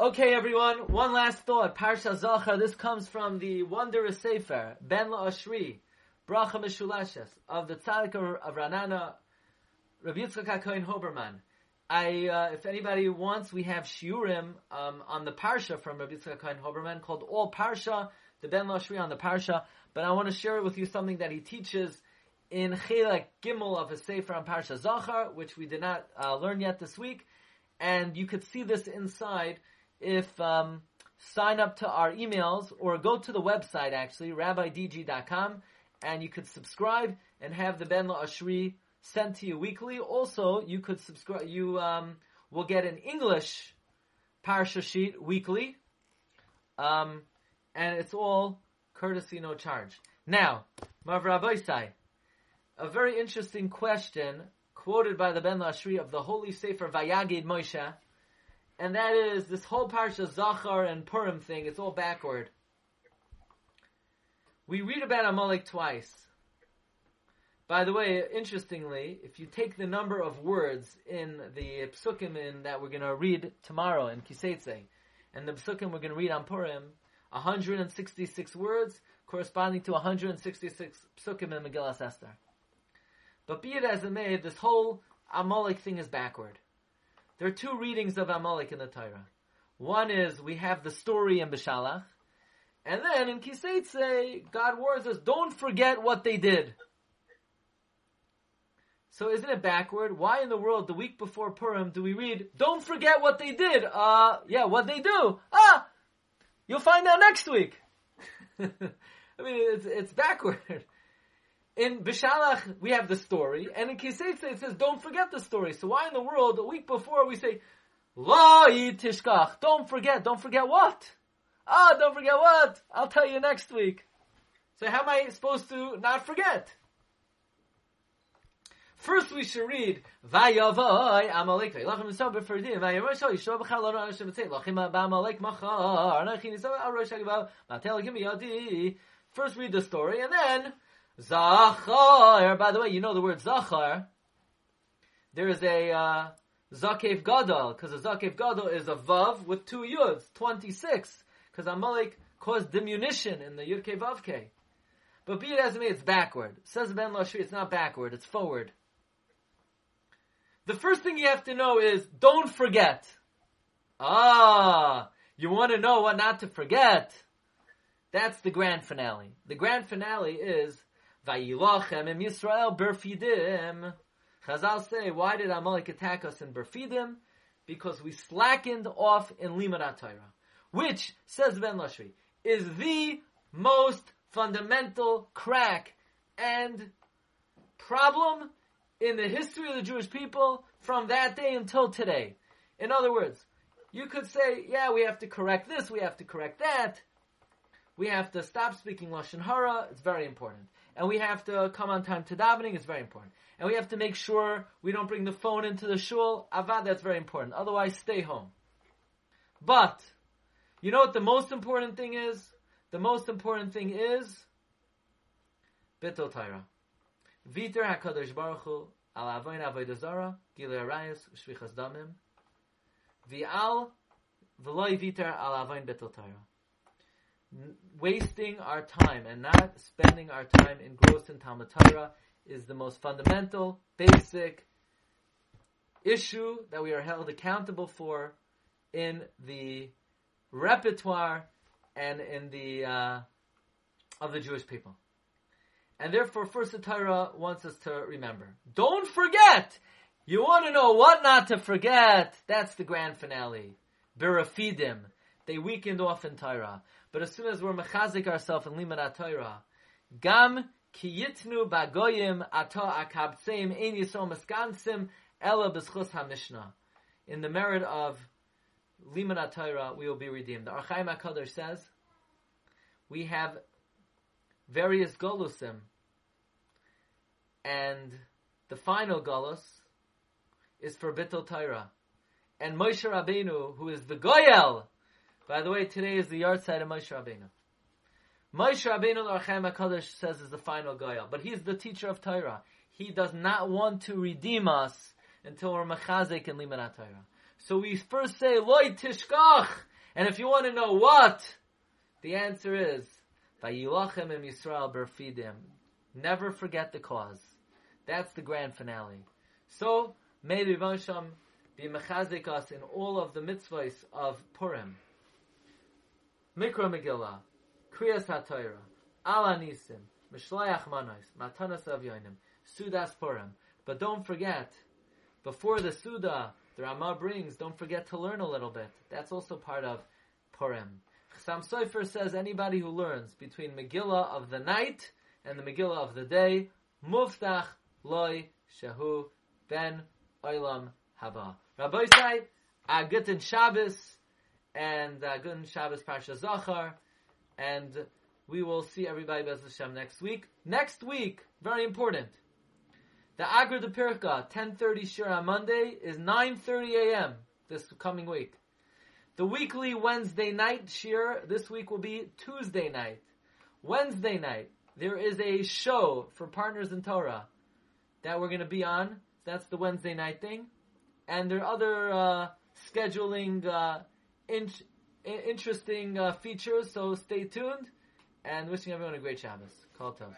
Okay, everyone. One last thought. Parsha Zachar. This comes from the wondrous Sefer Ben La'ashri, Bracha Meshulashes of the Tzaddik of Ranana, Rabbi Yitzchak HaKohen Huberman. I, uh, if anybody wants, we have shiurim um, on the parsha from Rabbi Yitzchak HaKohen Huberman called All Parsha, the Ben Lashri on the parsha. But I want to share with you something that he teaches in Chelek Gimel of his Sefer on Parsha Zachar, which we did not uh, learn yet this week. And you could see this inside if um, sign up to our emails or go to the website actually, rabbidg.com, and you could subscribe and have the Ben La Ashri sent to you weekly. Also, you could subscribe. You um, will get an English parsha sheet weekly, um, and it's all courtesy, no charge. Now, Mav Rabbeisai, a very interesting question quoted by the Ben La Ashri of the Holy Sefer Vayagid Moshe and that is this whole parsha Zachar and Purim thing. It's all backward. We read about Amalek twice. By the way, interestingly, if you take the number of words in the psukim in that we're going to read tomorrow in Kiseitze, and the psukim we're going to read on Purim, 166 words corresponding to 166 psukim in Megillah Esther. But be it as it may, this whole Amalek thing is backward. There are two readings of Amalek in the Torah. One is we have the story in Bishalach, and then in Kiseitze, God warns us, don't forget what they did. So isn't it backward? Why in the world, the week before Purim, do we read, don't forget what they did? Uh, yeah, what they do? Ah! You'll find out next week. I mean, it's, it's backward in Bishalach we have the story, and in Kiseitze it says don't forget the story. So why in the world a week before we say La tishkach? Don't forget. Don't forget what? Ah, don't forget what? I'll tell you next week. So how am I supposed to not forget? First we should read Vayavai Amalek B'chal Tzei Lachim Machar Matel First read the story and then Zachar. By the way, you know the word Zachar. There is a uh, Zakef Gadol, because a Zakef Gadol is a Vav with two Yuds, 26, because Amalek caused diminution in the Yud Ke Vav Ke. But be it as it may, it's backward. Says Ben Lashri, it's not backward, it's forward. The first thing you have to know is, don't forget. Ah, you want to know what not to forget. That's the grand finale. The grand finale is Vayilachem im Yisrael berfidim. Chazal say, why did Amalek attack us in berfidim? Because we slackened off in Limud Torah, which says Ben Lashri is the most fundamental crack and problem in the history of the Jewish people from that day until today. In other words, you could say, yeah, we have to correct this, we have to correct that, we have to stop speaking Lashon Hara, it's very important and we have to come on time to davening. It's very important. And we have to make sure we don't bring the phone into the shul. Avad, that's very important. Otherwise, stay home. But, you know what the most important thing is? The most important thing is Bittul Taira. Viter HaKadosh Baruch Hu al avoin avodah zara, gilei arayas, shvichas damim, v'al v'loi viter al avoin Bittul Taira wasting our time and not spending our time engrossed in Talmud Torah is the most fundamental, basic issue that we are held accountable for in the repertoire and in the uh, of the Jewish people. And therefore, first the Torah wants us to remember. Don't forget! You want to know what not to forget? That's the grand finale. Birafidim. They weakened off in Torah. But as soon as we're mechazik ourselves in limud Torah, gam kiyitnu bagoyim ato akabtseim ein yisom eskansim ela b'schus ha-mishnah. In the merit of limud Torah, we will be redeemed. The Ohr HaChaim HaKadosh says, we have various golusim, and the final golus is for Bittul Torah. And Moshe Rabbeinu, who is the Goyel, by the way, today is the yahrzeit of Moshe Rabbeinu. Moshe Rabbeinu, HaChaim HaKadosh says is the final Goyal, but he's the teacher of Torah. He does not want to redeem us until we're mechazik in Limud Torah. So we first say loy tishkach, and if you want to know what, the answer is vayilachem im Yisrael berfidim. Never forget the cause. That's the grand finale. So may the Rivansham be mechazik us in all of the mitzvahs of Purim. Mikra Megillah, Kriyas HaTorah, Ala Nisim, Mishlayach Manos, Matanas Avyonim, Sudas Purim. But don't forget, before the Suda, the Ramah brings, don't forget to learn a little bit. That's also part of Purim. Chassam Sofer says anybody who learns between Megillah of the night and the Megillah of the day, Muftach Loi Shahu Ben Olam Haba. Rabbi say, a guten Shabbos, and guten Shabbos Parsha Zachar, and we will see everybody Bez Hashem next week. Next week, very important. The Agra de Pirka, 10.30 Shir on Monday, is 9.30 a.m. this coming week. The weekly Wednesday night Shir, this week will be Tuesday night. Wednesday night, there is a show for Partners in Torah that we're going to be on. That's the Wednesday night thing and there are other uh, scheduling uh, in- interesting uh, features. So stay tuned, and wishing everyone a great Shabbos. Call Tov.